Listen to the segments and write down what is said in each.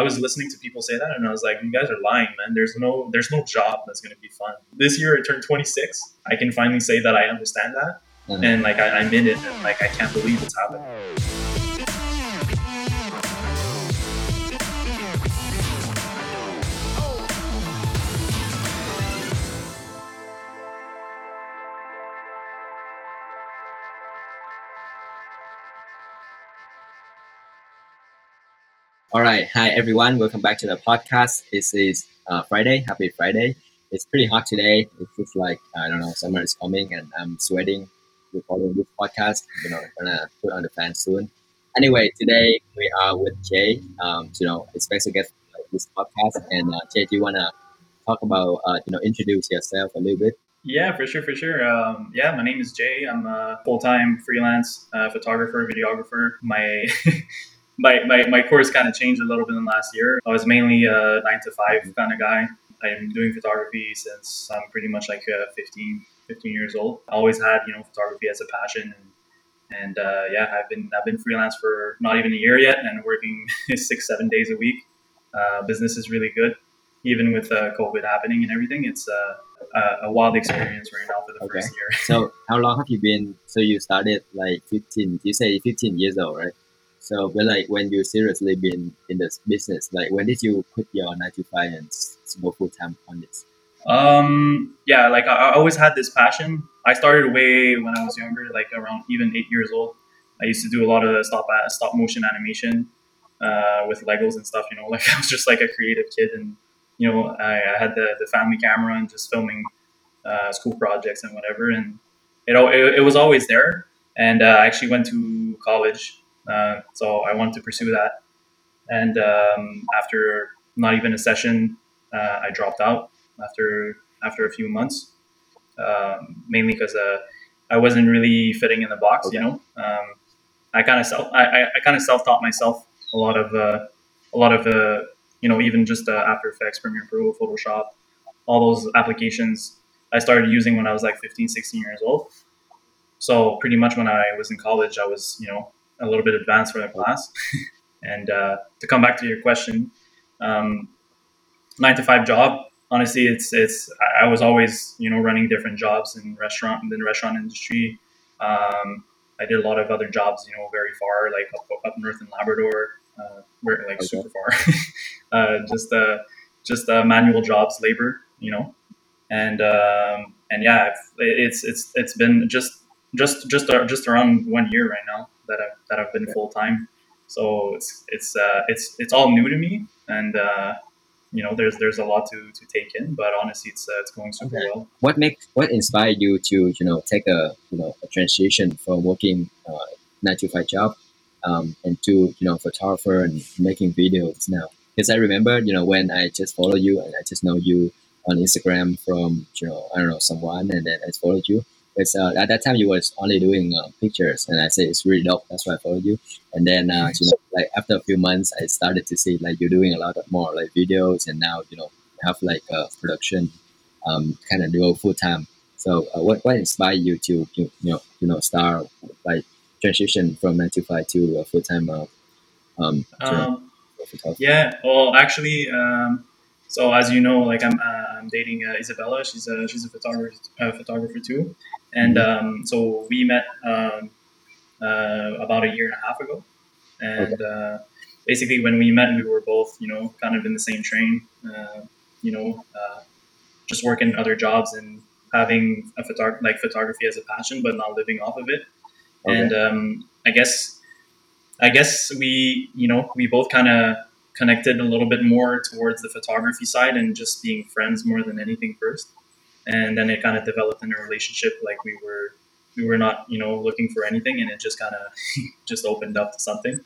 I was listening to people say that, and I was like, you guys are lying, man. There's no there's no job that's gonna be fun. This year I turned 26. I can finally say that I understand that, mm-hmm. and like I, I'm in it, and like I can't believe it's happening. All right. Hi, everyone. Welcome back to the podcast. This is uh, Friday. Happy Friday. It's pretty hot today. It feels like, I don't know, summer is coming and I'm sweating recording this podcast. You know, I'm gonna put on the fan soon. Anyway, today we are with Jay. Um, you know, a special guest this podcast. And uh, Jay, do you want to talk about, uh, you know, introduce yourself a little bit? Yeah, for sure, for sure. Um, yeah, my name is Jay. I'm a full-time freelance uh, photographer, videographer. My my, my, my course kind of changed a little bit in the last year. I was mainly a nine to five kind of guy. I'm doing photography since I'm pretty much like uh, 15, 15 years old. I always had, you know, photography as a passion. And, and uh, yeah, I've been, I've been freelance for not even a year yet and working six, seven days a week. Uh, business is really good. Even with uh, COVID happening and everything, it's uh, a, a wild experience right now for the okay. first year. so how long have you been? So you started like 15, you say 15 years old, right? So, but like when you seriously been in this business, like when did you quit your nine to five and go full time on this? Um, yeah, like I, I, always had this passion. I started way when I was younger, like around even eight years old. I used to do a lot of stop stop motion animation uh, with Legos and stuff. You know, like I was just like a creative kid, and you know, I, I had the, the family camera and just filming uh, school projects and whatever. And it, it, it was always there. And uh, I actually went to college uh, so I wanted to pursue that. And um, after not even a session, uh, I dropped out after after a few months, um, mainly because uh, I wasn't really fitting in the box. Okay. You know, um, I kind of self I, I, I kind of self taught myself a lot of uh, a lot of uh, you know even just After Effects, Premiere Pro, Photoshop, all those applications I started using when I was like 15, 16 years old. So pretty much when I was in college, I was you know a little bit advanced for the class. and uh, to come back to your question, um, nine to five job. Honestly, it's it's. I was always you know running different jobs in restaurant in the restaurant industry. Um, I did a lot of other jobs, you know, very far, like up, up north in Labrador, uh, where like okay. super far. uh, just uh, just uh, manual jobs, labor, you know, and um, and yeah, it's it's it's been just just just just around one year right now that I've that I've been full time. So it's it's uh, it's it's all new to me, and uh, you know there's there's a lot to, to take in. But honestly, it's uh, it's going super okay. well. What makes what inspired you to you know take a you know a transition from working uh, nine to five job um, into you know photographer and making videos now? Because I remember you know when I just follow you and I just know you on Instagram from you know I don't know someone and then I followed you because uh, at that time you was only doing uh, pictures, and I said it's really dope. That's why I followed you. And then uh, you know, like after a few months, I started to see like you're doing a lot of more like videos, and now you know have like a production um, kind of do full time. So uh, what what inspired you to you, you know you know start like transition from nine to five to a full time uh, um, um yeah well actually um, so as you know like i'm, uh, I'm dating uh, isabella she's a she's a photographer uh, photographer too and mm-hmm. um, so we met um, uh, about a year and a half ago. And okay. uh, basically, when we met, we were both, you know, kind of in the same train, uh, you know, uh, just working other jobs and having a photog- like photography as a passion, but not living off of it. Okay. And um, I guess, I guess we, you know, we both kind of connected a little bit more towards the photography side and just being friends more than anything first. And then it kind of developed in a relationship like we were we were not you know looking for anything and it just kind of just opened up to something.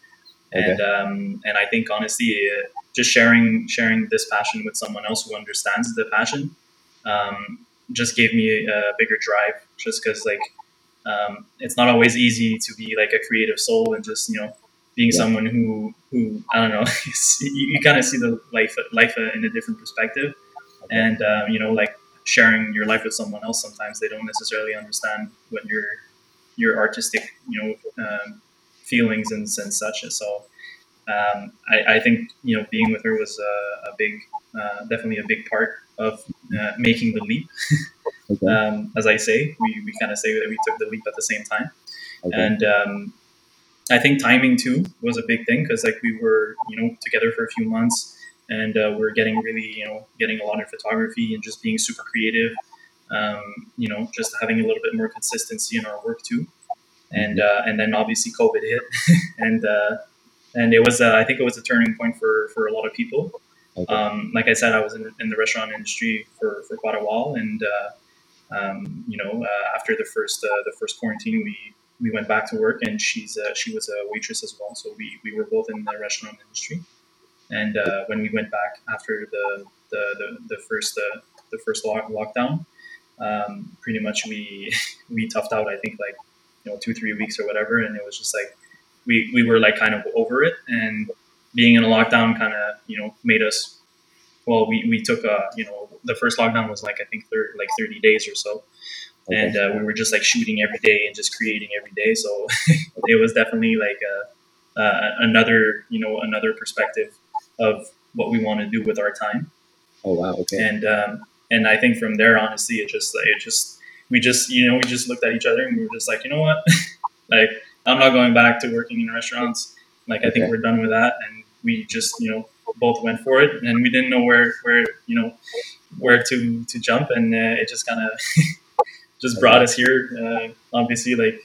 And um, and I think honestly uh, just sharing sharing this passion with someone else who understands the passion um, just gave me a, bigger drive just because like um, it's not always easy to be like a creative soul and just you know being yeah. someone who who I don't know you, you kind of see the life life in a different perspective and um, you know like sharing your life with someone else, sometimes they don't necessarily understand what your your artistic you know um, feelings and, and such. And so um, I, I, think you know being with her was a, a big, uh, definitely a big part of uh, making the leap. okay. um, as I say, we, we kind of say that we took the leap at the same time, okay. and um, I think timing too was a big thing because like we were you know together for a few months, and uh, we are getting really you know getting a lot of photography and just being super creative. Um, you know, just having a little bit more consistency in our work too, and uh, and then obviously COVID hit, and uh, and it was uh, I think it was a turning point for for a lot of people. Okay. Um, like I said, I was in, in, the restaurant industry for, for quite a while, and uh, um, you know, uh, after the first uh, the first quarantine, we we went back to work, and she's uh, she was a waitress as well, so we, we were both in the restaurant industry. And uh, when we went back after the the, the, the first the first lock, lockdown, um, pretty much we we toughed out. I think like you know two three weeks or whatever, and it was just like we, we were like kind of over it and being in a lockdown kind of you know made us well we, we took a you know the first lockdown was like i think thir- like 30 days or so okay. and uh, we were just like shooting every day and just creating every day. So it was definitely like a, uh, another you know another perspective of what we want to do with our time. Oh wow okay. And um, and i think from there honestly it just it just we just you know we just looked at each other and we were just like you know what? Like I'm not going back to working in restaurants. Like I think we're done with that, and we just you know both went for it, and we didn't know where where you know where to to jump, and uh, it just kind of just brought us here. Uh, obviously, like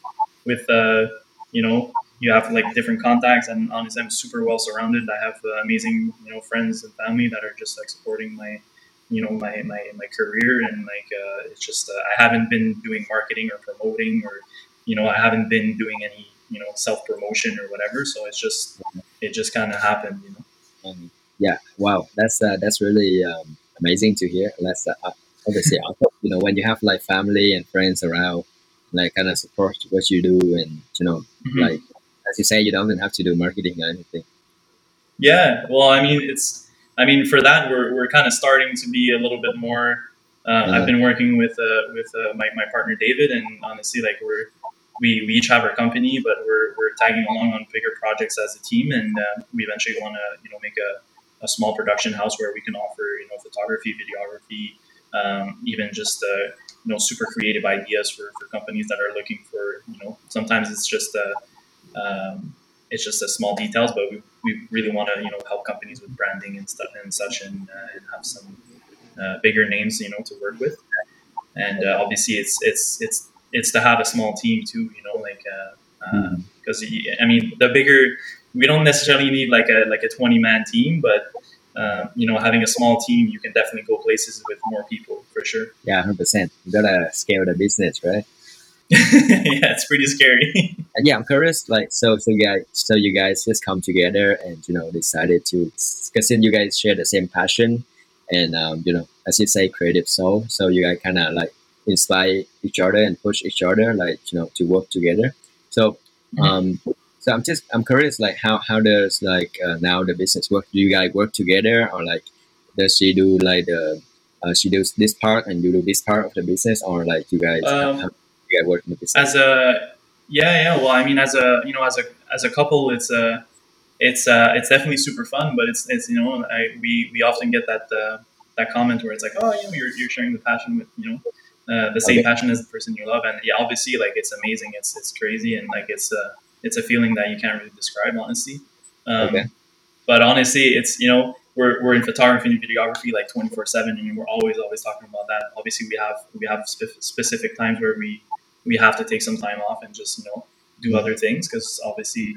with uh, you know you have like different contacts, and honestly, I'm super well surrounded. I have uh, amazing you know friends and family that are just like supporting my you know my my, my career and like uh, it's just uh, i haven't been doing marketing or promoting or you know, I haven't been doing any, you know, self promotion or whatever. So it's just, it just kind of happened, you know. Um, yeah. Wow. That's, uh, that's really um, amazing to hear. Uh, obviously, you know, when you have like family and friends around, like kind of support what you do and, you know, mm-hmm. like, as you say, you don't even have to do marketing or anything. Yeah. Well, I mean, it's, I mean, for that, we're, we're kind of starting to be a little bit more. Uh, uh-huh. I've been working with uh, with uh, my, my partner David, and honestly, like we're we, we each have our company, but we're, we're tagging along on bigger projects as a team, and uh, we eventually want to you know make a, a small production house where we can offer you know photography, videography, um, even just uh, you know super creative ideas for, for companies that are looking for you know sometimes it's just a uh, um, it's just a small details, but we, we really want to you know help companies with branding and stuff and such, and, uh, and have some uh, bigger names you know to work with. And uh, obviously, it's it's it's it's to have a small team too. You know, like because uh, uh, mm-hmm. I mean the bigger we don't necessarily need like a like a 20 man team, but uh, you know, having a small team, you can definitely go places with more people for sure. Yeah, hundred percent. You gotta scale the business, right? yeah, it's pretty scary. and yeah, I'm curious. Like, so, so you guys, so you guys just come together and you know decided to, because then you guys share the same passion, and um, you know, as you say, creative soul. So you guys kind of like inspire each other and push each other, like you know, to work together. So, mm-hmm. So I'm just I'm curious, like how how does like uh, now the business work? Do you guys work together, or like does she do like the uh, she does this part and you do this part of the business, or like you guys, um, how, you guys work in the business? As a yeah, yeah. Well, I mean, as a you know, as a as a couple, it's a it's uh, it's definitely super fun, but it's it's you know, I, we we often get that uh, that comment where it's like, oh, you know, you're, you're sharing the passion with you know uh, the same okay. passion as the person you love, and yeah, obviously, like it's amazing, it's it's crazy, and like it's a it's a feeling that you can't really describe, honestly. Um, okay. But honestly, it's you know we're, we're in photography and videography like twenty four seven, and we're always always talking about that. Obviously, we have we have spe- specific times where we we have to take some time off and just you know do other things because obviously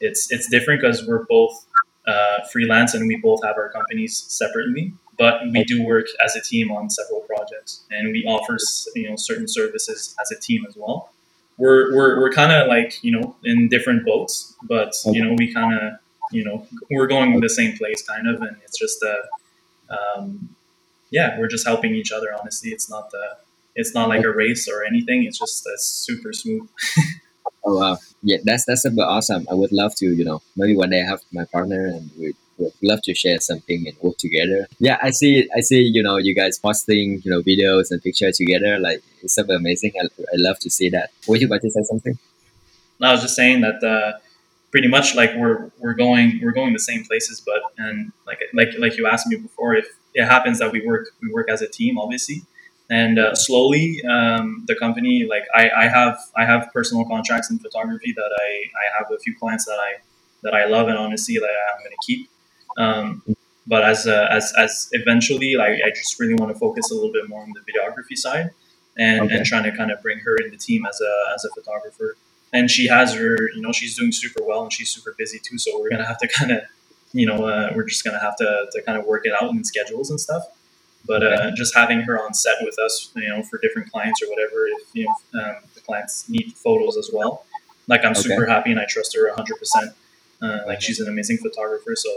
it's it's different because we're both uh, freelance and we both have our companies separately but we do work as a team on several projects and we offer you know certain services as a team as well we're we're, we're kind of like you know in different boats but you know we kind of you know we're going the same place kind of and it's just a um, yeah we're just helping each other honestly. It's not the it's not like a race or anything. It's just a super smooth. Oh wow. Yeah that's that's awesome. I would love to you know maybe one day I have my partner and we would love to share something and work together. Yeah, I see. I see. You know, you guys posting you know videos and pictures together. Like it's super amazing. I, I love to see that. Were you about to say something? I was just saying that uh, pretty much like we're we're going we're going the same places, but and like like like you asked me before, if it happens that we work we work as a team, obviously, and uh, slowly um, the company like I, I have I have personal contracts in photography that I, I have a few clients that I that I love and honestly that I'm going to keep. Um, but as uh, as as eventually, like I just really want to focus a little bit more on the videography side and, Okay. and trying to kind of bring her in the team as a as a photographer. And she has her, you know, she's doing super well and she's super busy too. So we're gonna have to kind of, you know, uh, we're just gonna have to, to kind of work it out in schedules and stuff. But uh, just having her on set with us, you know, for different clients or whatever, if you know um, the clients need photos as well, like I'm Okay. super happy and I trust her hundred percent. Uh, like she's an amazing photographer, so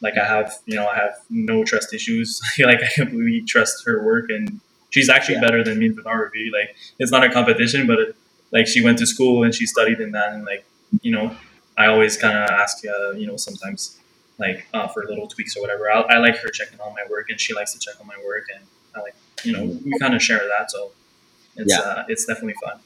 like I have, you know, I have no trust issues. like I completely trust her work, and she's actually Yeah. better than me in photography. Like it's not a competition, but it, like she went to school and she studied in that, and like you know, I always kind of ask, uh, you know, sometimes like uh, for little tweaks or whatever. I, I like her checking on my work, and she likes to check on my work, and I like, you know, we kind of share that, so it's Yeah. uh, it's definitely fun.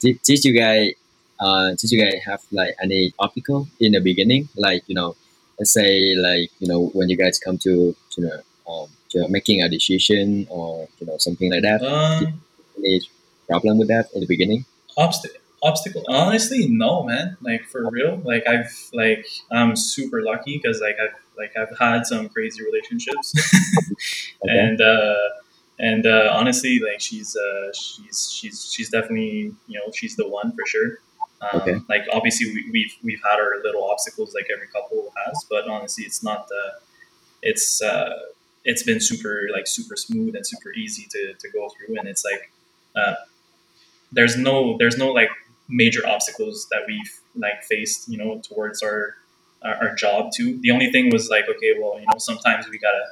Did, did you guys uh, did you guys have like any obstacle in the beginning? Like you know, let's say like you know when you guys come to you know um, to making a decision or you know something like that. Um, Any problem with that in the beginning? obstacle obstacle honestly no man like for real like i've like i'm super lucky because like i've like i've had some crazy relationships Okay. and uh and uh honestly like she's uh she's she's she's definitely you know she's the one for sure um, Okay. like obviously we, we've we've had our little obstacles like every couple has but honestly it's not the it's uh it's been super like super smooth and super easy to, to go through and it's like uh, there's no there's no like major obstacles that we've like faced you know towards our our, our job too the only thing was like okay well you know sometimes we gotta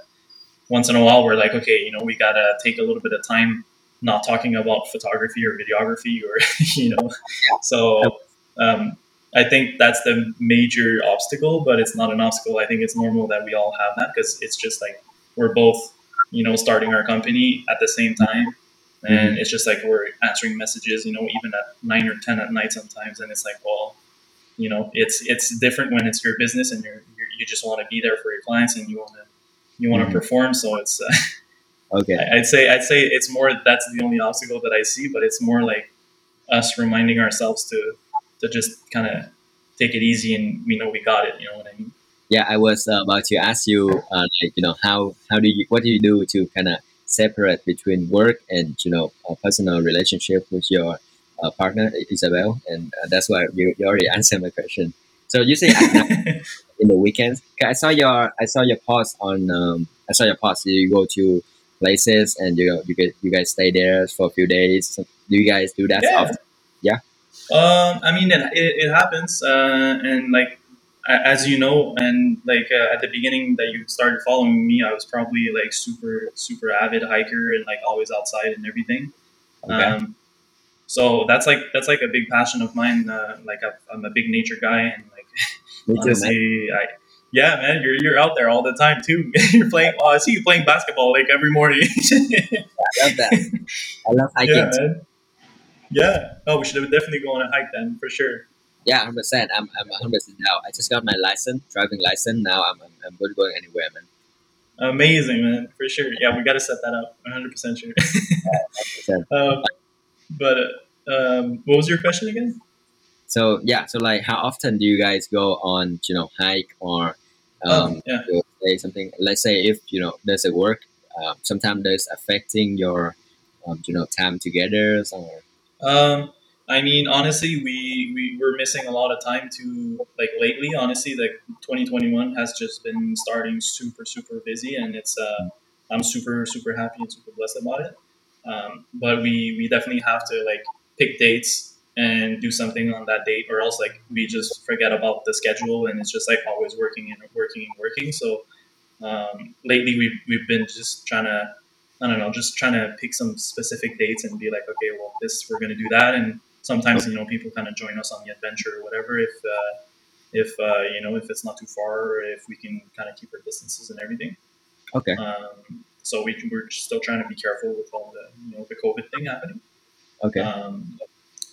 once in a while we're like okay you know we gotta take a little bit of time not talking about photography or videography or you know. So um, i think that's the major obstacle but it's not an obstacle. I think it's normal that we all have that because it's just like we're both you know starting our company at the same time. And it's just like we're answering messages you know even at 9 or 10 at night sometimes. And it's like well you know it's it's different when it's your business and you're, you're you just want to be there for your clients and you want to you want to Mhm. perform. So it's uh, Okay. I'd say I'd say it's more that's the only obstacle that I see, but it's more like us reminding ourselves to to just kind of take it easy and we know we got it. You know what I mean? Yeah, I was uh, about to ask you, uh, like, you know, how how do you what do you do to kind of separate between work and you know a personal relationship with your uh, partner Isabel, and uh, that's why you, you already answered my question. So you say in the weekends. I saw your I saw your post on um, I saw your post. You go to places and you you get you guys stay there for a few days. Do you guys do that Yeah. often? Um, I mean, it, it, it happens, uh, and like as you know, and like uh, at the beginning that you started following me, I was probably like super super avid hiker and like always outside and everything. Okay. Um, so that's like that's like a big passion of mine. Uh, like I've, I'm a big nature guy, and like honestly, I yeah, man, you're you're out there all the time too. you're playing. Oh, I see you playing basketball like every morning. I love that. I love hiking. yeah, man. Yeah. Oh, we should definitely go on a hike then for sure. Yeah, hundred percent. I'm I'm hundred percent now. I just got my license, driving license. Now I'm I'm, I'm good going anywhere, man. Amazing, man, for sure. Yeah, we got to set that up. 100 percent sure. 100%. um, but uh, um, what was your question again? So yeah, so like, how often do you guys go on, you know, hike or um, oh, yeah. to say something? Let's say if you know there's a work, um, sometimes there's affecting your, um, you know, time together or Um, I mean, honestly, we, we we're missing a lot of time to like lately. Honestly, like 2021 has just been starting super super busy, and it's uh, I'm super super happy and super blessed about it. Um, but we we definitely have to like pick dates and do something on that date, or else like we just forget about the schedule, and it's just like always working and working and working. So um, lately, we've we've been just trying to I don't know, just trying to pick some specific dates and be like, okay, well, this we're going to do that. And sometimes you know people kind of join us on the adventure or whatever if uh, if uh, you know if it's not too far or if we can kind of keep our distances and everything. okay, Um, so we we're still trying to be careful with all the you know the COVID thing happening. okay, Um,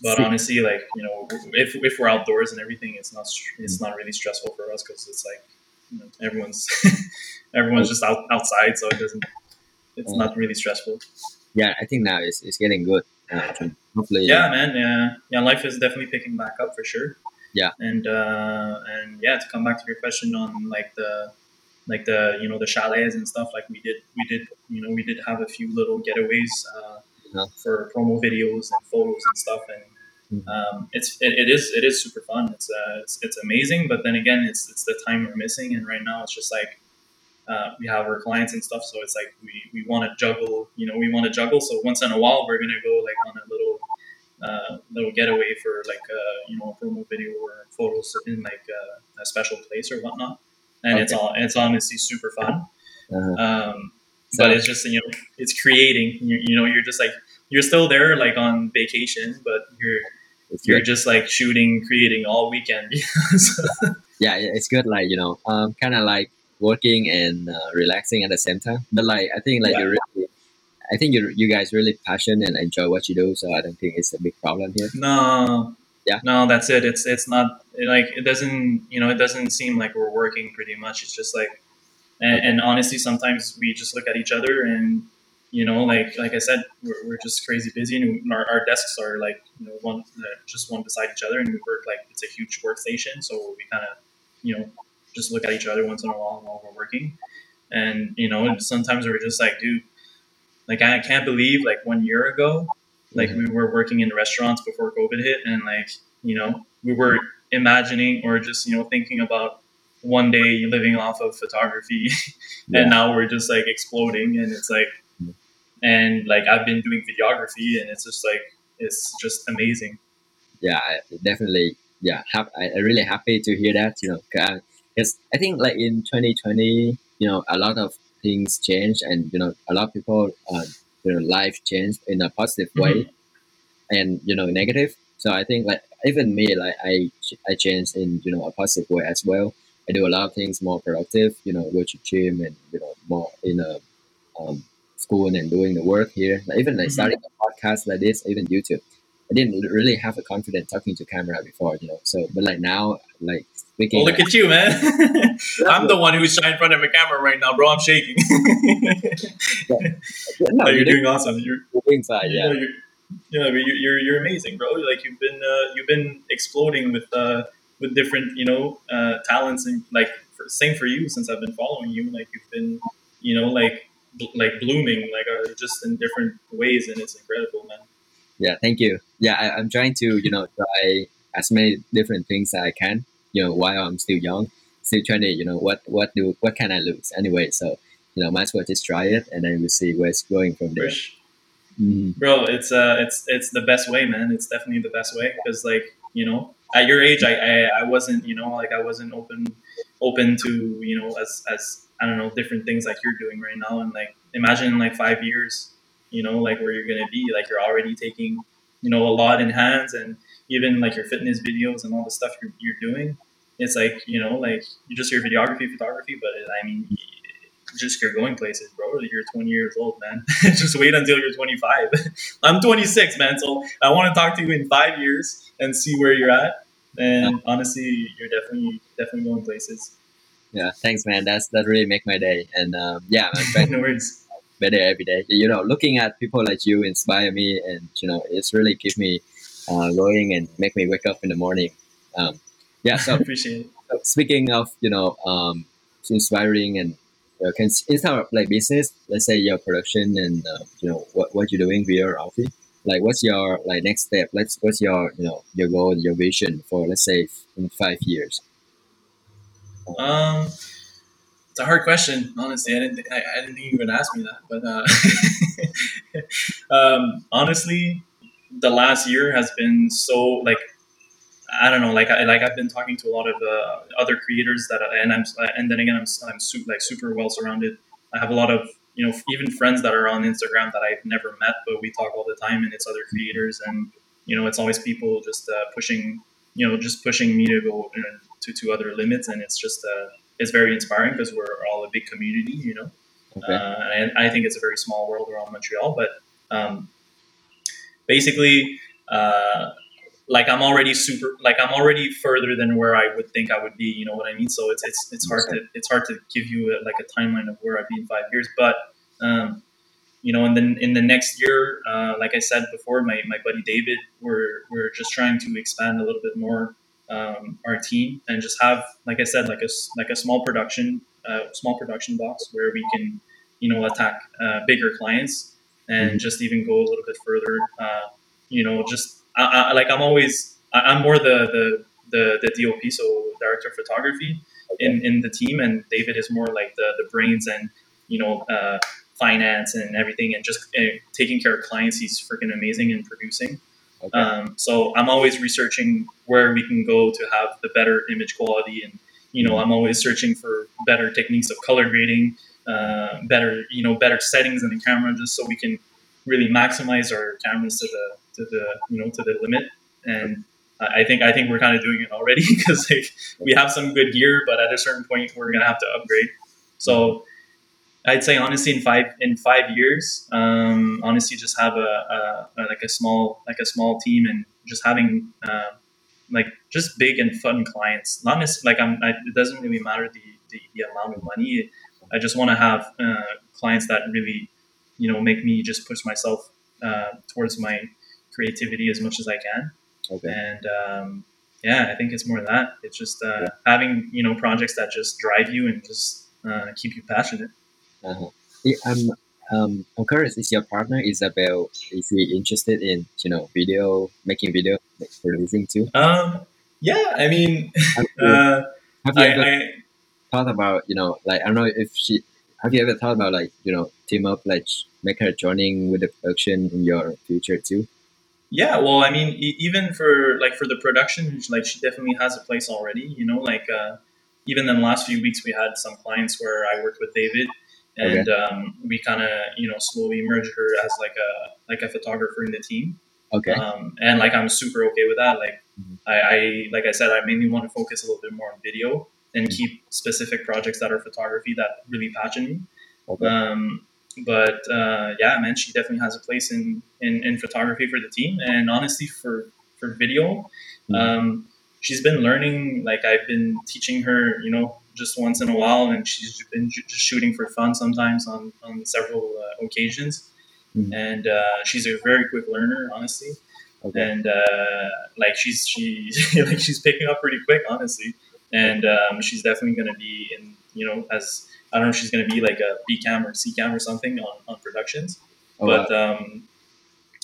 but honestly, like you know, if, if we're outdoors and everything, it's not it's not really stressful for us because it's like you know, everyone's everyone's just out, outside, so it doesn't it's not really stressful. Yeah, I think now it's, it's getting good. Uh, hopefully, Yeah, man. Yeah, yeah. Life is definitely picking back up for sure. Yeah. And uh, and yeah, to come back to your question on like the like the you know the chalets and stuff like we did we did you know we did have a few little getaways uh, Uh-huh. for promo videos and photos and stuff and. Um, it's it, it is it is super fun. It's, uh, it's it's amazing but then again it's it's the time we're missing and right now it's just like uh, we have our clients and stuff so it's like we, we want to juggle you know we want to juggle. So once in a while we're gonna go like on a little uh, little getaway for like uh, you know a promo video or photos in like uh, a special place or whatnot. And it's all it's honestly super fun. Uh-huh. um, So- but it's just you know it's creating. You, you know you're just like you're still there like on vacation but you're you're just like shooting creating all weekend So, Yeah, it's good. Like you know, um, kind of like working and uh, relaxing at the same time. But like I think like Yeah. you really, I think you you guys really passionate and enjoy what you do. So I don't think it's a big problem here. no Yeah. no that's it it's it's not like it doesn't you know it doesn't seem like we're working pretty much it's just like and, and honestly sometimes we just look at each other and you know like like i said we're, we're just crazy busy and our, our desks are like you know one uh, just one beside each other and we work like it's a huge workstation so we kind of you know just look at each other once in a while while we're working and you know sometimes we're just like dude like i can't believe like one year ago like Mhm. we were working in restaurants before covid hit and like you know we were imagining or just you know thinking about one day living off of photography Yeah. and now we're just like exploding and it's like. And like i've been doing videography and it's just like it's just amazing yeah, I- definitely. Yeah, hap- I, I'm really happy to hear that. You know, because I think like in 2020, you know, a lot of things changed, and you know, a lot of people, uh, you know, life changed in a positive way, and you know, negative. So I think like even me, like I I changed in you know a positive way as well. I do a lot of things more productive. You know, go to gym and you know more in a um, school and doing the work here. Like even like Mhm. starting a podcast like this, even YouTube. I didn't really have a confidence talking to camera before, you know. So, but like now, like speaking, well look at you man i'm the one who's shy in front of a camera right now bro i'm shaking no, No, you're you're doing awesome you're fine, yeah, yeah. you're, yeah, but you're, you're you're amazing, bro. Like you've been uh, you've been exploding with uh, with different you know uh, talents and like for, same for you since I've been following you. Like you've been you know like like blooming like uh, just in different ways, and it's incredible, man. Yeah, thank you. Yeah, I, I'm trying to, you know, try as many different things that I can, you know, while I'm still young, still trying to, you know, what what do what can I lose anyway? So, you know, might as well just try it, and then we'll see where it's going from there. Mhm. bro it's uh it's it's the best way man it's definitely the best way because like you know at your age I, I i wasn't you know like i wasn't open open to you know as as i don't know different things like you're doing right now and like imagine in like five years you know like where you're gonna be like you're already taking you know a lot in hands and even like your fitness videos and all the stuff you're, you're doing it's like you know like you just your videography photography but i mean just you're going places, bro. You're 20 years old, man. just wait until you're 25. I'm 26, man. So I want to talk to you in five years and see where you're at. And honestly, you're definitely definitely going places. Yeah, thanks, man. That's that really make my day, and um, yeah, I'm trying no worries. better every day. You know, looking at people like you inspire me, and you know, it's really keep me uh, going and make me wake up in the morning. Um, yeah, so appreciate it. Speaking of you know um, inspiring and uh, can instead of like business let's say your production and uh, you know what, what you're doing with your office like what's your like next step let's what's your you know your goal your vision for let's say in five years Um, it's a hard question, honestly. I didn't, I, I didn't think you would ask me that, but uh, um, honestly, the last year has been so like I don't know, like I like I've been talking to a lot of uh, other creators that, and I'm and then again I'm I'm super, like super well surrounded. I have a lot of you know even friends that are on Instagram that I've never met, but we talk all the time, and it's other creators, and you know it's always people just uh, pushing you know just pushing me to go uh, to to other limits, and it's just uh, it's very inspiring because we're all a big community, you know. okay Uh, and I think it's a very small world around Montreal, but um, basically, uh, like I'm already super like I'm already further than where I would think I would be. You know what I mean? So it's it's it's hard to it's hard to give you a, like a timeline of where I'd be in five years. But um, you know, and then in the next year, uh, like I said before, my, my buddy David, we're we're just trying to expand a little bit more um, our team and just have, like I said, like a like a small production uh, small production box where we can you know attack uh, bigger clients and mm-hmm. just even go a little bit further. Uh, you know, just I, I, like I'm always I, am more the, the the the DOP, so director of photography okay. in in the team, and David is more like the the brains and you know uh, finance and everything, and just uh, taking care of clients. He's freaking amazing in producing. Okay. Um, so I'm always researching where we can go to have the better image quality, and you know I'm always searching for better techniques of color grading, uh, better you know better settings in the camera, just so we can really maximize our cameras to the to the you know to the limit. And I think I think we're kind of doing it already because like we have some good gear, but at a certain point we're gonna have to upgrade. So I'd say honestly in five in five years, um, honestly just have a, a, a, like a small like a small team and just having uh, like just big and fun clients. Not necessarily like I'm. I, it doesn't really matter the, the, the amount of money. I just want to have uh, clients that really you know make me just push myself uh, towards my creativity as much as I can. Okay. And um, yeah, I think it's more that. It's just uh, yeah. having you know projects that just drive you and just uh, keep you passionate. Uh-huh. I'm um, I'm curious. Is your partner Isabel? Is he interested in you know video making video like producing too? Um. Yeah. I mean, have you, uh, have you I, ever I, thought about you know like I don't know if she have you ever thought about like you know team up like make her joining with the production in your future too? Yeah, well, I mean, e- even for like for the production, like she definitely has a place already. You know, like uh, even in the last few weeks, we had some clients where I worked with David, and okay. um, we kind of you know slowly merged her as like a like a photographer in the team. Okay. Um, and like I'm super okay with that. Like mm-hmm. I, I like I said, I mainly want to focus a little bit more on video and mm-hmm. keep specific projects that are photography that really passion me. Okay. Um, but uh, yeah, man, she definitely has a place in, in, in photography for the team, and honestly, for for video, mm-hmm. um, she's been learning. Like I've been teaching her, you know, just once in a while, and she's been just shooting for fun sometimes on on several uh, occasions. Mm-hmm. And uh, she's a very quick learner, honestly. Okay. And uh, like she's she like she's picking up pretty quick, honestly. And um, she's definitely going to be in, you know, as I don't know if she's going to be like a B cam or C cam or something on, on productions. Oh, but wow. um,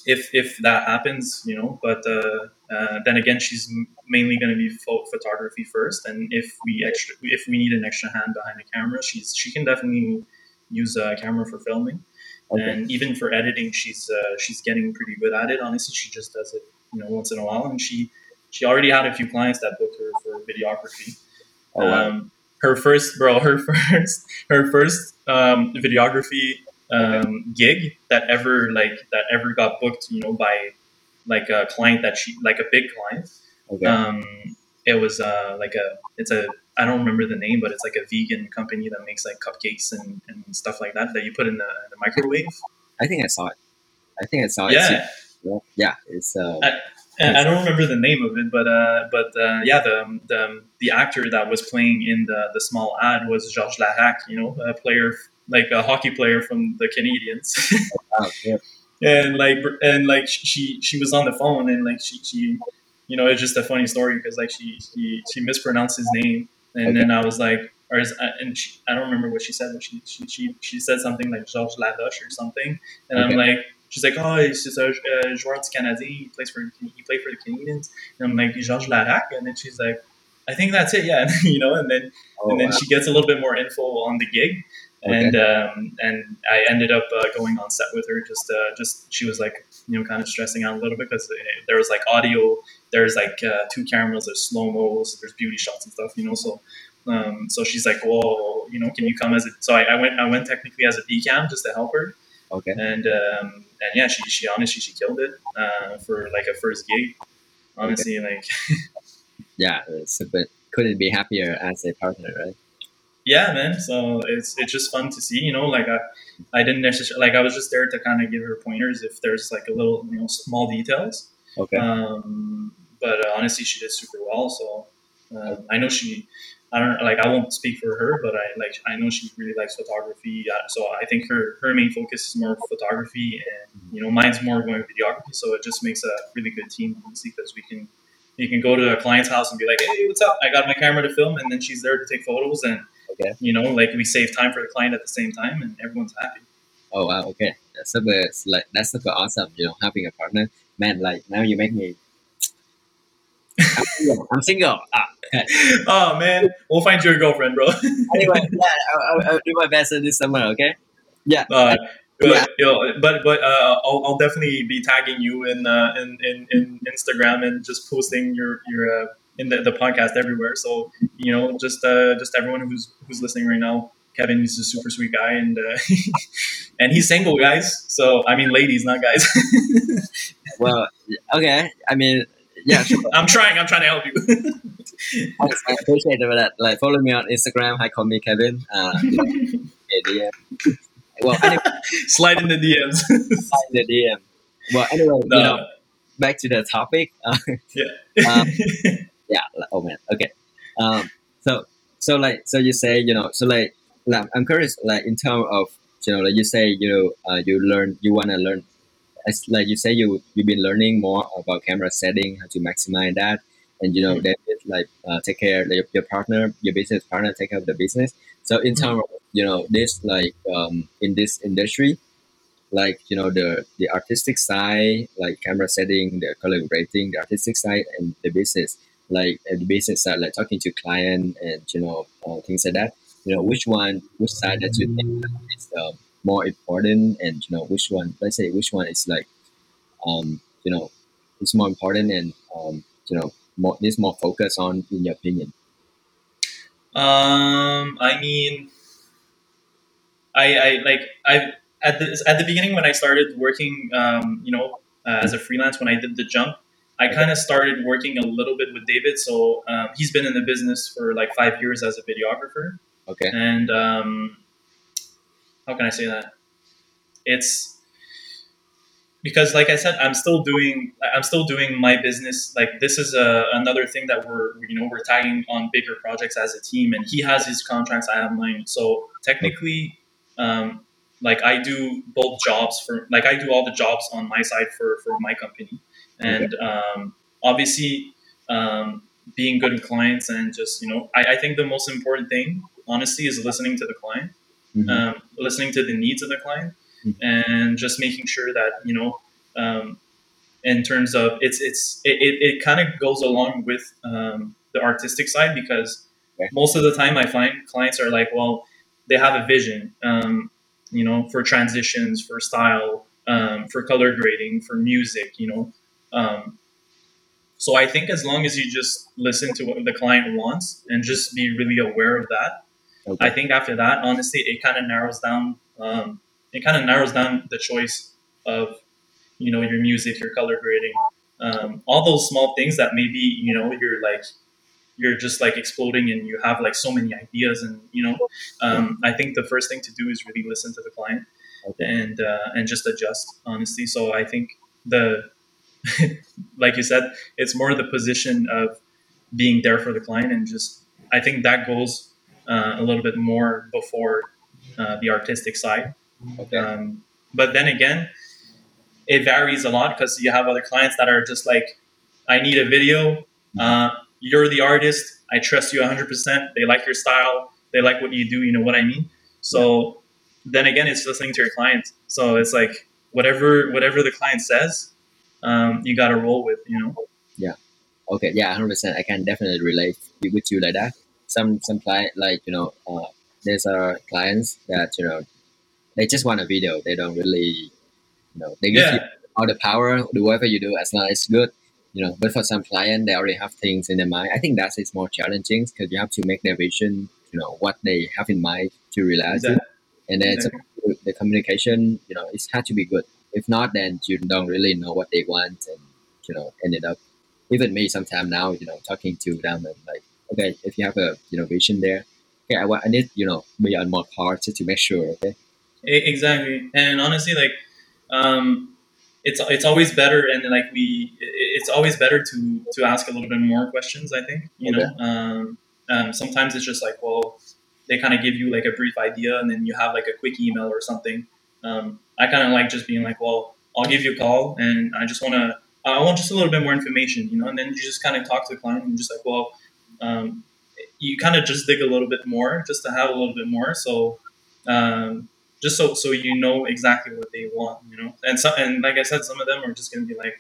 if if that happens, you know, but uh, uh, then again, she's mainly going to be photography first. And if we extra, if we need an extra hand behind the camera, she's she can definitely use a camera for filming. Okay. And even for editing, she's uh, she's getting pretty good at it. Honestly, she just does it, you know, once in a while. And she she already had a few clients that booked her for videography. Oh, wow. Um, her first, bro, her first, her first um, videography um, gig that ever like that ever got booked, you know, by like a client that she like a big client. Okay. Um, it was uh, like a it's a I don't remember the name, but it's like a vegan company that makes like cupcakes and, and stuff like that that you put in the, the microwave. I think I saw it. I think I saw it. Yeah, yeah, it's. Uh, I, I don't remember the name of it, but uh, but uh, yeah, the, the the actor that was playing in the, the small ad was Georges Laraque, you know, a player like a hockey player from the Canadiens. oh, yeah. And like and like she she was on the phone and like she she you know it's just a funny story because like she she she mispronounced his name and okay. then I was like or is, uh, and she, I don't remember what she said but she she she, she said something like Georges Ladoche or something and okay. I'm like she's like, oh, c'est un uh, joueur du Canadien. He plays for he played for the Canadians. And I'm like, Georges Laraque. And then she's like, I think that's it. Yeah, you know. And then oh, and then wow. she gets a little bit more info on the gig. Okay. And um, and I ended up uh, going on set with her. Just uh, just she was like you know kind of stressing out a little bit because there was like audio. There's like uh, two cameras. There's slow mos. There's beauty shots and stuff. You know. So um, so she's like, well, you know, can you come as a? So I, I went I went technically as a B cam just to help her. Okay. And um, and yeah, she she honestly she killed it uh, for like a first gig. Honestly, okay. like. yeah, so, but couldn't be happier as a partner, right? Yeah, man. So it's it's just fun to see, you know. Like I, I didn't necessarily like I was just there to kind of give her pointers if there's like a little, you know, small details. Okay. Um, but uh, honestly, she did super well. So uh, I know she. I don't like. I won't speak for her, but I like. I know she really likes photography. Uh, so I think her her main focus is more photography, and you know, mine's more going videography. So it just makes a really good team, honestly, because we can. You can go to a client's house and be like, "Hey, what's up? I got my camera to film," and then she's there to take photos, and Okay. you know, like we save time for the client at the same time, and everyone's happy. Oh wow, okay. That's super like that's super awesome, you know, having a partner. Man, like now you make me I'm single. I'm single. Ah, oh man, we'll find you a girlfriend, bro. Anyway, yeah, I'll, I'll, do my best at this summer, okay? Yeah. Uh, Yeah. know, but but uh, I'll, I'll definitely be tagging you in, uh, in, in in Instagram and just posting your your uh, in the, the podcast everywhere. So you know, just uh, just everyone who's who's listening right now, Kevin is a super sweet guy, and uh, and he's single, guys. So I mean, ladies, not guys. Well, okay. I mean, yeah, sure. I'm trying. I'm trying to help you. I appreciate that. Like, follow me on Instagram. Hi, call me Kevin. Uh, yeah, DM. Well, anyway, Slide in the DMs. slide in the DM. Well, anyway, No. you know, back to the topic. Uh, Um, yeah like, oh man okay um so so like so you say you know so like, like i'm curious like in terms of you know like you say you know uh, you learn you want to learn it's like you say you you've been learning more about camera setting how to maximize that. And you know Mhm. that like uh, take care your, your partner your business partner take care of the business. So in terms of you know this like um in this industry like you know the the artistic side like camera setting the color grading the artistic side and the business like the business side like talking to client and you know uh, things like that. You know which one which side that you think is um, more important and you know which one let's say which one is like um you know it's more important and um you know more needs more focus on in your opinion? Um, I mean, I, I like I at the at the beginning when I started working, um, you know, uh, as a freelance when I did the jump, I kind of started working a little bit with David. So um, he's been in the business for like five years as a videographer, okay. And um, how can I say that? It's because like i said i'm still doing i'm still doing my business. Like this is a, another thing that we're you know we're tagging on bigger projects as a team and he has his contracts i have mine. So technically um, like i do both jobs for like i do all the jobs on my side for for my company. And um, obviously um, being good with clients and just you know I, I think the most important thing honestly is listening to the client. Mhm. Listening to the needs of the client Mhm. and just making sure that you know um, in terms of it's it's it, it, it kind of goes along with um, the artistic side because Okay. most of the time i find clients are like well they have a vision um, you know for transitions for style um, for color grading for music you know um, so i think as long as you just listen to what the client wants and just be really aware of that okay I think after that, honestly, it kind of narrows down. Um, it kind of narrows down the choice of, you know, your music, your color grading, um, all those small things that maybe you know you're like, you're just like exploding and you have like so many ideas and you know, um, I think the first thing to do is really listen to the client okay and uh, and just adjust honestly. So I think the, like you said, it's more the position of being there for the client and just I think that goes uh, a little bit more before uh, the artistic side. okay Um, but then again, it varies a lot because you have other clients that are just like, I need a video. Uh, you're the artist. I trust you 100%. They like your style. They like what you do. You know what I mean? So then again, it's listening to your client. So it's like whatever whatever the client says, um, you got to roll with. You know. Yeah. Okay, yeah, hundred percent. I can definitely relate with you like that. Some some client like you know, uh, there's uh, clients that you know, they just want a video. They don't really, you know, they give Yeah. you all the power. Do whatever you do as long as it's good. You know, but for some client, they already have things in their mind. I think that is more challenging because you have to make their vision. You know what they have in mind to realize it, and then Exactly. the communication. You know, it's has to be good. If not, then you don't really know what they want, and you know, ended up even me sometime now, you know, talking to them and like, okay, if you have a you know vision there, okay, I want I need you know be on more part just to make sure. Okay, Exactly. And honestly, like, um, it's it's always better and like we it's always better to to ask a little bit more questions i think you know? Um, um, sometimes it's just like well they kind of give you like a brief idea and then you have like a quick email or something. Um, i kind of like just being like well i'll give you a call and i just want to i want just a little bit more information you know? And then you just kind of talk to the client and just like well um, you kind of just dig a little bit more just to have a little bit more so um, just so so you know exactly what they want, you know. And so and like I said, some of them are just gonna be like,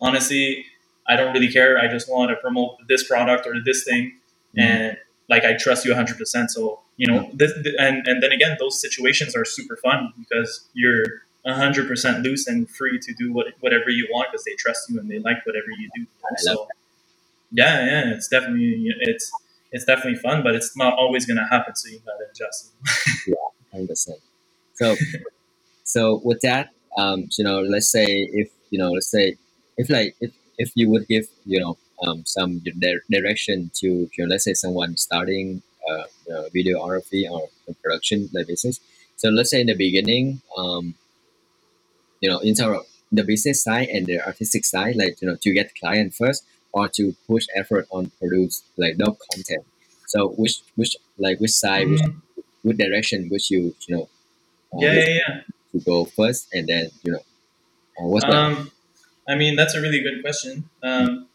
honestly, I don't really care. I just want to promote this product or this thing, mm-hmm. and like I trust you 100. percent So you know, this, and and then again, those situations are super fun because you're 100 percent loose and free to do what, whatever you want because they trust you and they like whatever you do. So yeah, yeah, it's definitely it's it's definitely fun, but it's not always gonna happen. So you gotta adjust. yeah, hundred percent. So, so with that, um, you know, let's say if you know, let's say if like if if you would give you know um, some direction to you know, let's say someone starting uh, you know, videography or production like business. So let's say in the beginning, um, you know, in terms of the business side and the artistic side, like you know, to get client first or to push effort on produce like no content. So which which like which side, which, which direction which you you know yeah, yeah, yeah. To go first, and then you know, uh, what's um, I mean, that's a really good question. Um,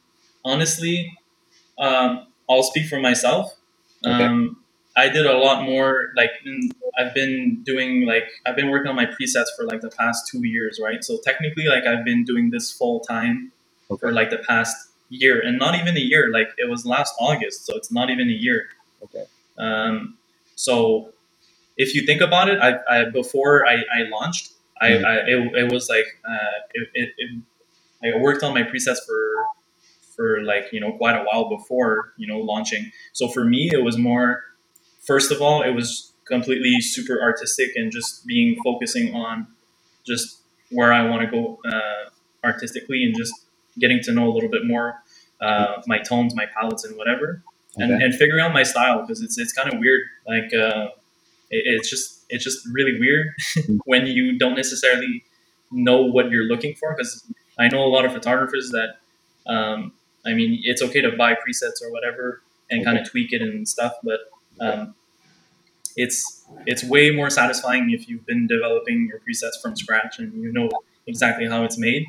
honestly, um, I'll speak for myself. Okay. Um, I did a lot more. Like, I've been doing like I've been working on my presets for like the past two years, right? So technically, like I've been doing this full time okay. for like the past year, and not even a year. Like it was last August, so it's not even a year. Okay. Um, so if you think about it, I, I before I, I launched, I, mm. I it, it, was like uh, it, it, it, I worked on my presets for for like you know quite a while before you know launching. So for me, it was more. First of all, it was completely super artistic and just being focusing on just where I want to go uh, artistically and just getting to know a little bit more uh, my tones, my palettes, and whatever, okay. and, and figuring out my style because it's it's kind of weird. Like uh, it, it's just it's just really weird when you don't necessarily know what you're looking for. Because I know a lot of photographers that, um, I mean, it's okay to buy presets or whatever and kind of tweak it and stuff, but um, it's it's way more satisfying if you've been developing your presets from scratch and you know exactly how it's made.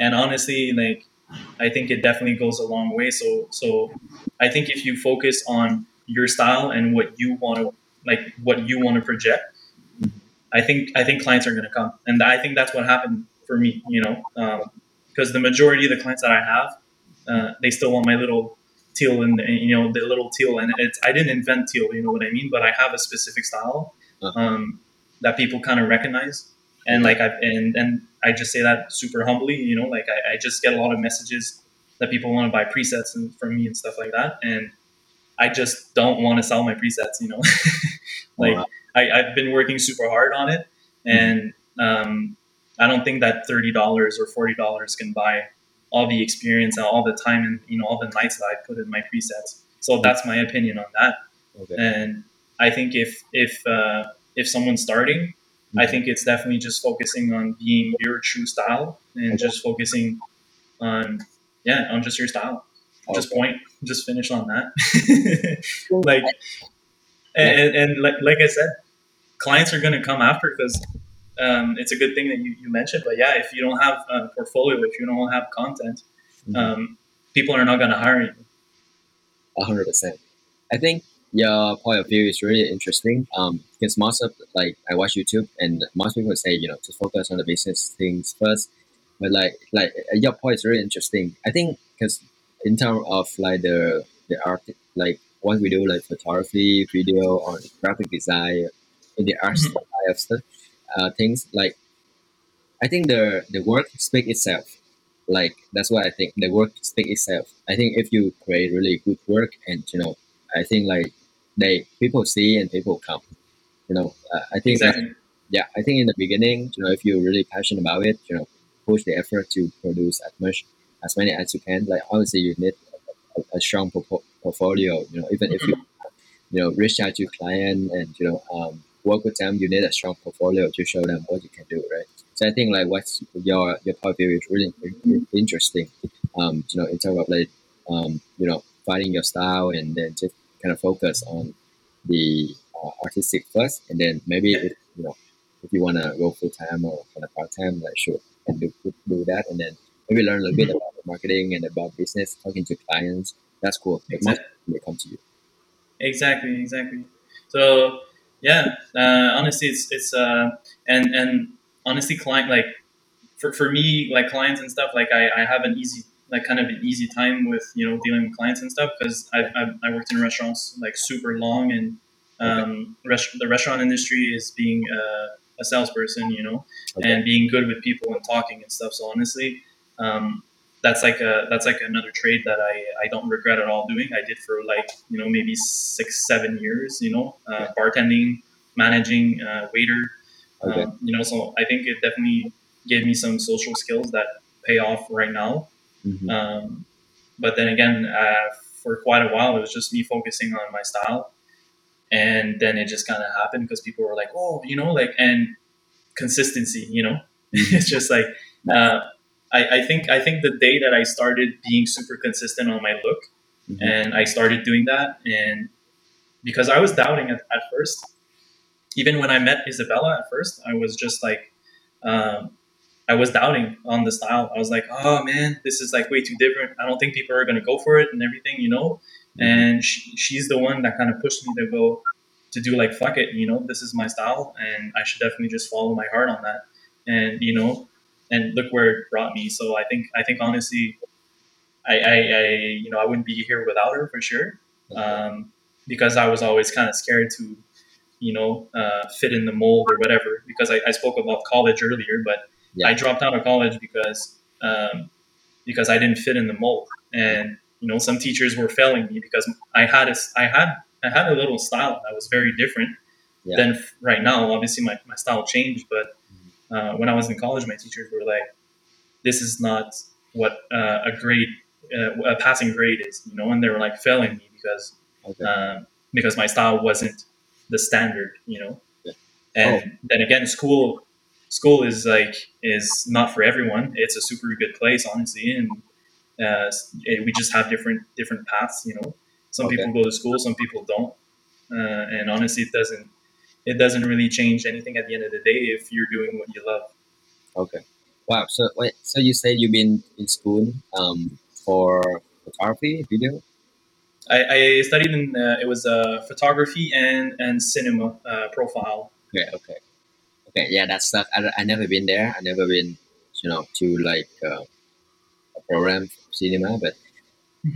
And honestly, like I think it definitely goes a long way. So so I think if you focus on your style and what you want to like what you want to project, I think I think clients are going to come, and I think that's what happened for me. You know, because um, the majority of the clients that I have, uh, they still want my little teal and you know the little teal, and it's I didn't invent teal, you know what I mean, but I have a specific style uh-huh. um, that people kind of recognize, and like I and and I just say that super humbly, you know, like I, I just get a lot of messages that people want to buy presets and from me and stuff like that, and I just don't want to sell my presets, you know. like wow. I, I've been working super hard on it, and um, I don't think that thirty dollars or forty dollars can buy all the experience and all the time and you know all the nights that I put in my presets. So that's my opinion on that. Okay. And I think if if uh, if someone's starting, mm-hmm. I think it's definitely just focusing on being your true style and okay. just focusing on yeah on just your style. Okay. Just point, just finish on that. like and, and, like, like I said, clients are going to come after because um, it's a good thing that you, you mentioned. But yeah, if you don't have a portfolio, if you don't have content, mm-hmm. um, people are not going to hire you. hundred percent. I think your point of view is really interesting. Um, because most of like I watch YouTube and most people say you know to focus on the business things first, but like like your point is really interesting. I think because in terms of like the the art like what we do like photography, video, or graphic design, in the art mm-hmm. side of stuff, uh, things like I think the the work speak itself. Like that's what I think. The work speak itself. I think if you create really good work and you know, I think like they people see and people come. You know, uh, I think exactly. yeah, I think in the beginning, you know, if you're really passionate about it, you know, push the effort to produce as much as many as you can. Like obviously, you need a, a strong portfolio. You know, even if you you know reach out to client and you know um, work with them, you need a strong portfolio to show them what you can do, right? So I think like what's your your point of view is really, really interesting. Um, you know, in terms of like um, you know finding your style and then just kind of focus on the uh, artistic first, and then maybe if, you know if you want to go full time or kind of part time, like sure, and do do that, and then maybe learn a little bit Mhm. about marketing and about business, talking to clients. That's cool. Exactly. they come to you. Exactly, exactly. So yeah, uh, honestly, it's it's uh, and and honestly, client like for, for me, like clients and stuff, like I, I have an easy like kind of an easy time with you know dealing with clients and stuff because I I I worked in restaurants like super long and um, rest- the restaurant industry is being uh, a salesperson, you know, Okay. and being good with people and talking and stuff. So honestly, um, that's like a that's like another trade that I, I don't regret at all doing. I did for like you know maybe six seven years. You know, uh, bartending, managing, uh, waiter. Okay. Um, you know, so I think it definitely gave me some social skills that pay off right now. Mhm. Um, but then again, uh, for quite a while, it was just me focusing on my style. And then it just kind of happened because people were like, oh, you know, like, and consistency, you know, it's just like, uh, I, I think, I think the day that I started being super consistent on my look Mhm. and I started doing that. And because I was doubting at, at first, even when I met Isabella at first, I was just like, um, I was doubting on the style. I was like, oh man, this is like way too different. I don't think people are going to go for it and everything, you know? And she, she's the one that kind of pushed me to go to do like, fuck it, you know, this is my style and I should definitely just follow my heart on that. And, you know, and look where it brought me. So I think, I think honestly, I, I, I you know, I wouldn't be here without her for sure um, because I was always kind of scared to, you know, uh, fit in the mold or whatever. Because I, I spoke about college earlier, but Yeah. I dropped out of college because um, because I didn't fit in the mold, and you know, some teachers were failing me because I had a, I had I had a little style that was very different Yeah. than f- right now. Obviously, my, my style changed, but uh, when I was in college, my teachers were like, "This is not what uh, a grade, uh, a passing grade is," you know, and they were like failing me because Okay. um, because my style wasn't the standard, you know. Yeah. And Oh. then again, school school is like is not for everyone. It's a super good place, honestly, and uh, it, we just have different different paths, you know. Some Okay. people go to school, some people don't, uh, and honestly, it doesn't it doesn't really change anything at the end of the day if you're doing what you love. Okay. Wow. So wait. So you said you've been in school um, for photography, video. I, I studied in uh, it was uh, photography and and cinema uh, profile. Okay. Okay. Okay. Yeah, that stuff. I, I never been there. I never been, you know, to like uh, a program cinema, but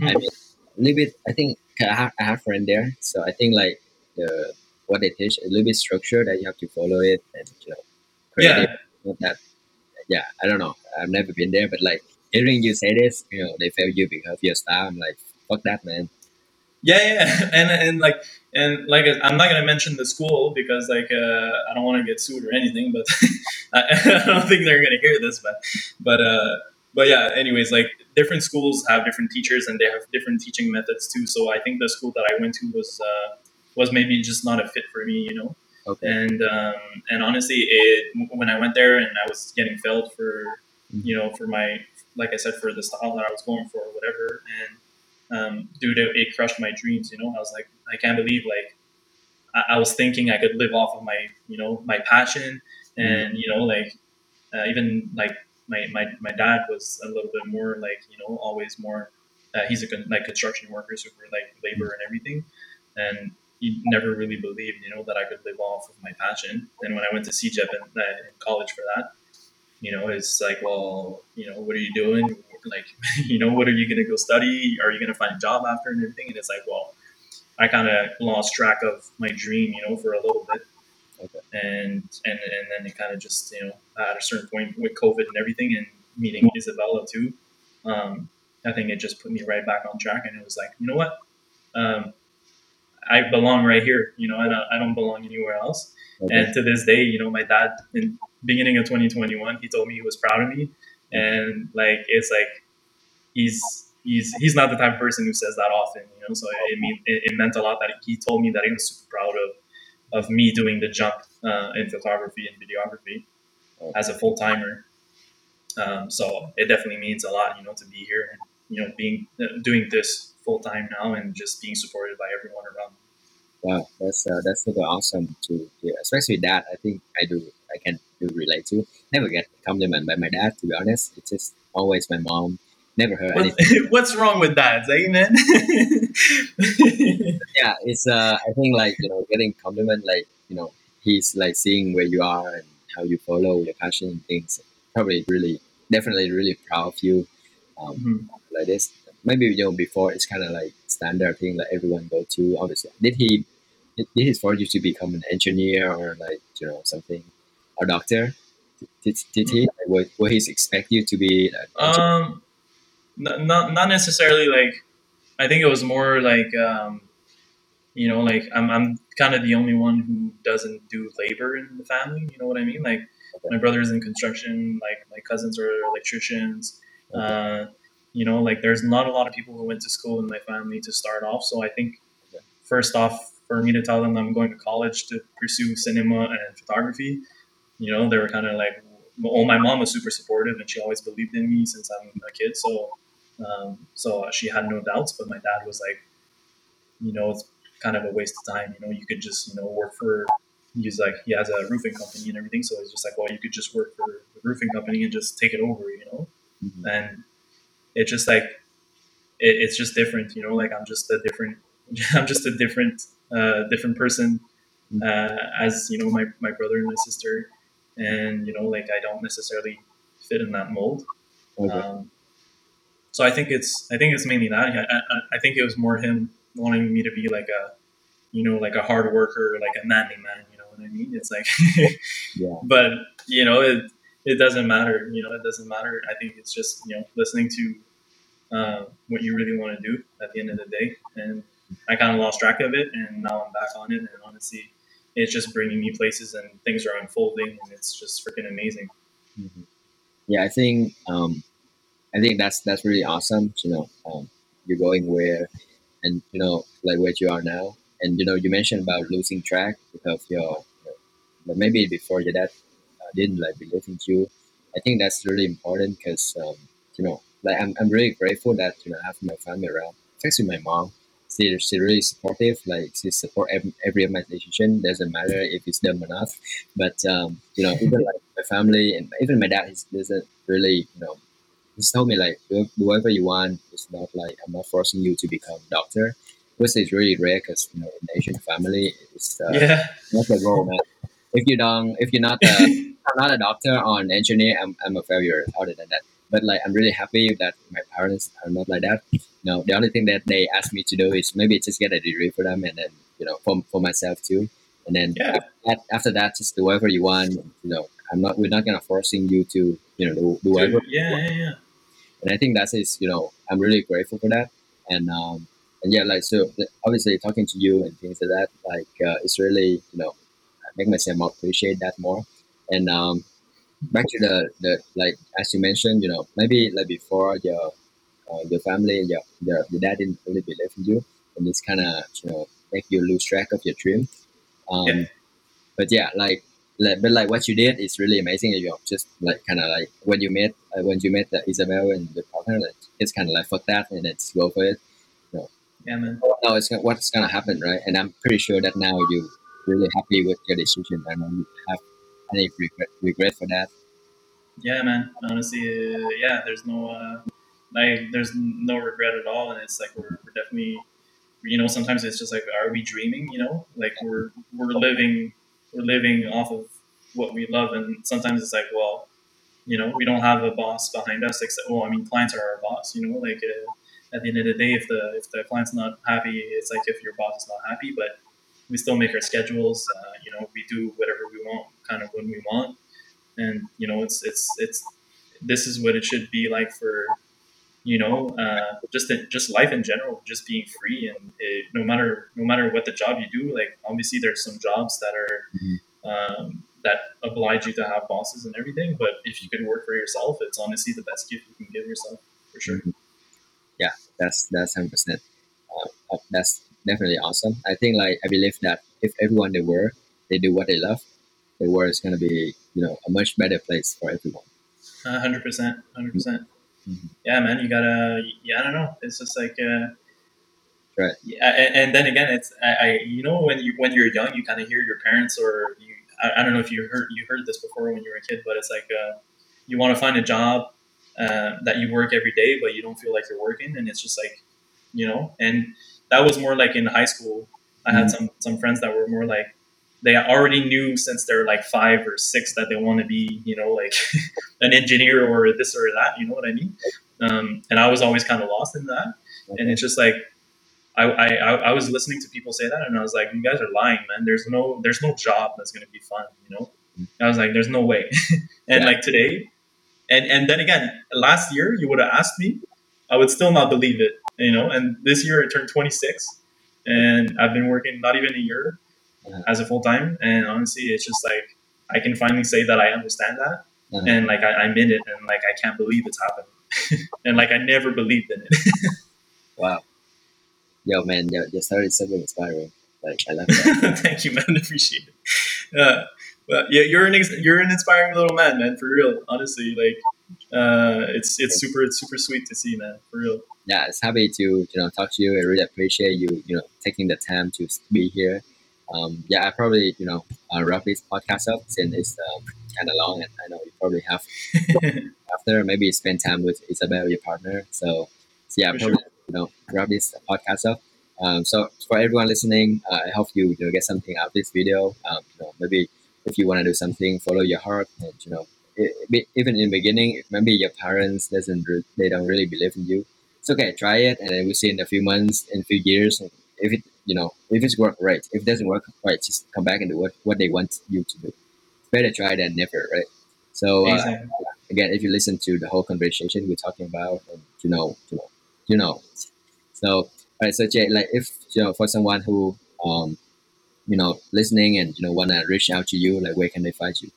I mean, a little bit. I think I have, I have friend there, so I think like the what they teach a little bit structured that you have to follow it and you know create Yeah. Not that. Yeah, I don't know. I've never been there, but like hearing you say this, you know, they fail you because of your style. I'm like, fuck that, man. Yeah, yeah, and and like and like I'm not gonna mention the school because like uh, I don't want to get sued or anything, but I, I don't think they're gonna hear this, but but uh, but yeah. Anyways, like different schools have different teachers and they have different teaching methods too. So I think the school that I went to was uh, was maybe just not a fit for me, you know. Okay. And um, and honestly, it when I went there and I was getting failed for you know for my like I said for the style that I was going for or whatever, and um, dude, it, it crushed my dreams. You know, I was like, I can't believe like I, I was thinking I could live off of my you know my passion, and you know like uh, even like my, my my dad was a little bit more like you know always more. Uh, he's a like construction worker, super like labor and everything, and he never really believed you know that I could live off of my passion. And when I went to CEGEP in, uh, in college for that, you know, it's like, well, you know, what are you doing? Like, you know, what are you going to go study? Are you going to find a job after and everything? And it's like, well, I kind of lost track of my dream, you know, for a little bit. Okay. And, and, and then it kind of just, you know, at a certain point with COVID and everything and meeting Isabella too, um, I think it just put me right back on track. And it was like, you know what? Um, I belong right here. You know, I don't, I don't belong anywhere else. Okay. And to this day, you know, my dad in beginning of 2021, he told me he was proud of me, and like it's like he's he's he's not the type of person who says that often, you know. So it mean it, it meant a lot that he told me that he was super proud of of me doing the jump uh, in photography and videography. As a full timer. Um, so it definitely means a lot, you know, to be here and you know being uh, doing this full time now and just being supported by everyone around. Wow, that's uh, that's super awesome to hear. Especially that, I think I do, I can do relate to. Never get compliment by my dad, to be honest. It's just always my mom. Never heard What, anything. what's wrong with that, amen? Yeah, it's uh, I think like you know, getting compliment, like you know, he's like seeing where you are and how you follow your passion and things. Probably really, definitely really proud of you. Um, Mhm. like this. Maybe you know before it's kind of like standard thing that everyone go to. Obviously, did he did he force you to become an engineer or like you know something, a doctor? Did, did he? Like, would, would he expect you to be? Like. Um, n- not not necessarily like. I think it was more like, um, you know, like I'm I'm kind of the only one who doesn't do labor in the family. You know what I mean? Like Okay. my brother's in construction. Like my cousins are electricians. Uh, you know, like there's not a lot of people who went to school in my family to start off. So I think Okay. first off, for me to tell them I'm going to college to pursue cinema and photography, you know, they were kind of like, well, my mom was super supportive and she always believed in me since I'm a kid. So, um, so she had no doubts. But my dad was like, you know, it's kind of a waste of time. You know, you could just, you know, work for. He's like he has a roofing company and everything, so he's just like, well, you could just work for the roofing company and just take it over, you know. Mhm. And it's just like, it, it's just different, you know. Like I'm just a different, I'm just a different, uh, different person, uh, as you know, my my brother and my sister, and you know, like I don't necessarily fit in that mold. Okay. Um, so I think it's I think it's mainly that. I, I, I think it was more him wanting me to be like a, you know, like a hard worker, like a manly man. You know what I mean? It's like, yeah. but you know, it it doesn't matter. You know, it doesn't matter. I think it's just you know listening to uh, what you really want to do at the end of the day. And I kind of lost track of it, and now I'm back on it. And honestly, it's just bringing me places, and things are unfolding, and it's just freaking amazing. Mhm. Yeah, I think um, I think that's that's really awesome. You know, um, you're going where, and you know, like where you are now, and you know, you mentioned about losing track because your, but maybe before your dad uh, didn't like believe in you. I think that's really important because um, you know, like I'm, I'm really grateful that you know I have my family around, especially my mom. She, she's really supportive. Like she support every, every of my decision. Doesn't matter if it's them or not. But um, you know, even like my family and even my dad, he doesn't really, you know, he's told me like do whatever you want. It's not like I'm not forcing you to become a doctor, which is really rare because you know in Asian family, it's uh, yeah. not the goal, man. If you don't, if you're not, a, I'm not a doctor or an engineer, I'm, I'm a failure. Other than that, but like I'm really happy that my parents are not like that. Know, the only thing that they ask me to do is maybe just get a degree for them, and then you know, for, for myself too. And then Yeah. after, after that, just do whatever you want. You know, I'm not. We're not gonna forcing you to you know do, do whatever. yeah, yeah, yeah. And I think that is you know I'm really grateful for that. And um and yeah, like so obviously talking to you and things like that, like uh, it's really you know I make myself more appreciate that more. And um back to the the like as you mentioned, you know maybe like before your uh, your family your, your your dad didn't really believe in you, and it's kind of you know make you lose track of your dream. Um, Yeah. But yeah, like like, but like what you did is really amazing. You know, just like kind of like when you met uh, when you met uh, Isabel and your partner, like, it's kind of like fuck that and just go for it. Yeah, man. No, it's what's gonna happen, right? And I'm pretty sure that now you're really happy with your decision and you have any regret regret for that. Yeah, man. Honestly, uh, yeah. There's no, uh, like, there's no regret at all, and it's like we're, we're definitely, you know, sometimes it's just like, are we dreaming? You know, like we're we're living we're living off of what we love, and sometimes it's like, well, you know, we don't have a boss behind us except, well, I mean, clients are our boss. You know, like uh, at the end of the day, if the if the client's not happy, it's like if your boss is not happy, but we still make our schedules. Uh, you know, we do whatever we want, kind of when we want and you know it's it's it's this is what it should be like for you know uh, just just life in general just being free and it, no matter no matter what the job you do like obviously there's some jobs that are um, that oblige you to have bosses and everything but if you can work for yourself it's honestly the best gift you can give yourself for sure Yeah, that's that's hundred percent. Uh, that's definitely awesome. I think like I believe that if everyone they were they do what they love, the world is going to be you know a much better place for everyone. hundred percent, hundred percent. Mhm. Yeah, man, you gotta. Yeah, I don't know. It's just like. Uh, Right. Yeah, and, and then again, it's I, I. You know, when you when you're young, you kind of hear your parents, or you. I, I don't know if you heard you heard this before when you were a kid, but it's like uh, you want to find a job uh, that you work every day, but you don't feel like you're working, and it's just like, you know, and that was more like in high school. I had some some friends that were more like they already knew since they're like five or six that they want to be, you know, like an engineer or this or that. You know what I mean? Um, and I was always kind of lost in that, and it's just like. I, I, I- I was listening to people say that and I was like, you guys are lying, man. There's no there's no job that's gonna be fun, you know? I was like, there's no way. and Yeah. like today, and and then again, last year you would have asked me, I would still not believe it, you know. And this year I turned 26, and I've been working not even a year Uh-huh. as a full time. And honestly, it's just like I can finally say that I understand that, Uh-huh. and like I, I'm in it, and like I can't believe it's happening, and like I never believed in it. Wow. Yo, man, your, your story is super inspiring. Like, I love that. Thank you, man. Appreciate it. Uh, but yeah, you're an ex- you're an inspiring little man, man. For real, honestly, like uh, it's it's super it's super sweet to see, man. For real. yeah, it's happy to you know talk to you. I really appreciate you you know taking the time to be here. Um, yeah, I probably you know uh, wrap this podcast up since it's um, kind of long, and I know you probably have after maybe spend time with Isabel, your partner. So, so yeah, For probably you know wrap this podcast up. Um, so for everyone listening, uh, I hope you you know get something out of this video. Um, you know maybe if you want to do something, follow your heart, and you know even in the beginning, maybe your parents doesn't re- they don't really believe in you. It's okay, try it, and then we'll see in a few months, in a few years, if it you know if it's work right. If it doesn't work right, just come back and do what what they want you to do. It's better try than never, right? So uh, Exactly. again, if you listen to the whole conversation we're talking about, and you know, you know, you know. So, all right. So, Jay, like, if you know, for someone who, um, you know, listening and you know, wanna reach out to you, like, where can they find you?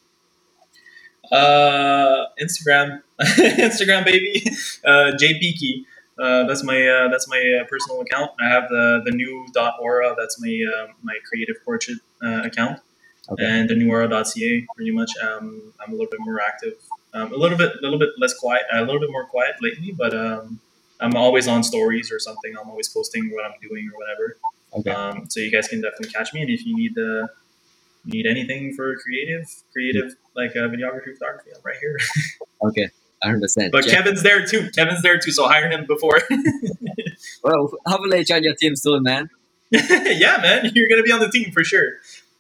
Uh, Instagram, Instagram, baby. Uh, Peaky. Uh, that's my uh, that's my uh, personal account. I have the the new dot aura. That's my uh, my creative portrait uh, account. Okay. and the newaura.ca pretty much um, i'm a little bit more active um, a little bit a little bit less quiet a little bit more quiet lately but um, i'm always on stories or something i'm always posting what i'm doing or whatever Okay. um, so you guys can definitely catch me and if you need uh, need anything for creative creative like uh, videography photography i'm right here Okay. Hundred percent. but kevin's there too kevin's there too so hire him before Well, hopefully, join your team soon, man. yeah man you're gonna be on the team for sure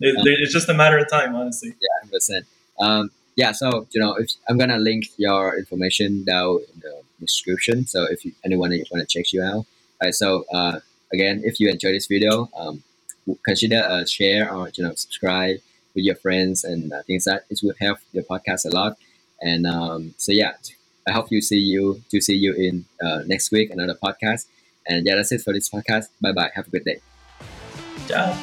it, it's just a matter of time honestly Yeah, Hundred percent. Um, yeah. So, you know, if I'm gonna link your information down in the description. So, if you, anyone want to check you out, all right. So, uh, again, if you enjoy this video, um, consider a share or you know subscribe with your friends and uh, things that it will help the podcast a lot. And um, so yeah, I hope you see you to see you in uh, next week another podcast. And yeah, that's it for this podcast. Bye bye. Have a good day. Ciao.